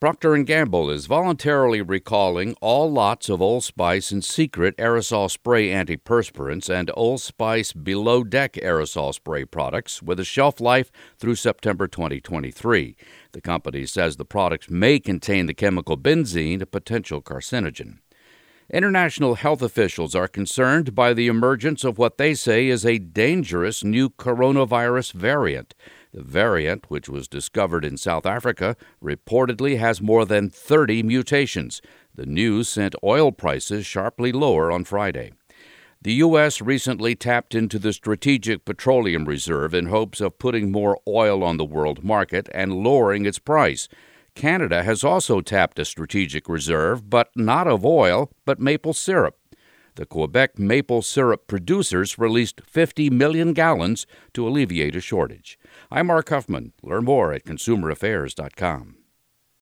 Procter & Gamble is voluntarily recalling all lots of Old Spice and Secret aerosol spray antiperspirants and Old Spice Below Deck aerosol spray products with a shelf life through September 2023. The company says the products may contain the chemical benzene, a potential carcinogen. International health officials are concerned by the emergence of what they say is a dangerous new coronavirus variant. The variant, which was discovered in South Africa, reportedly has more than 30 mutations. The news sent oil prices sharply lower on Friday. The U.S. recently tapped into the Strategic Petroleum Reserve in hopes of putting more oil on the world market and lowering its price. Canada has also tapped a strategic reserve, but not of oil, but maple syrup. The Quebec maple syrup producers released 50 million gallons to alleviate a shortage. I'm Mark Huffman. Learn more at consumeraffairs.com.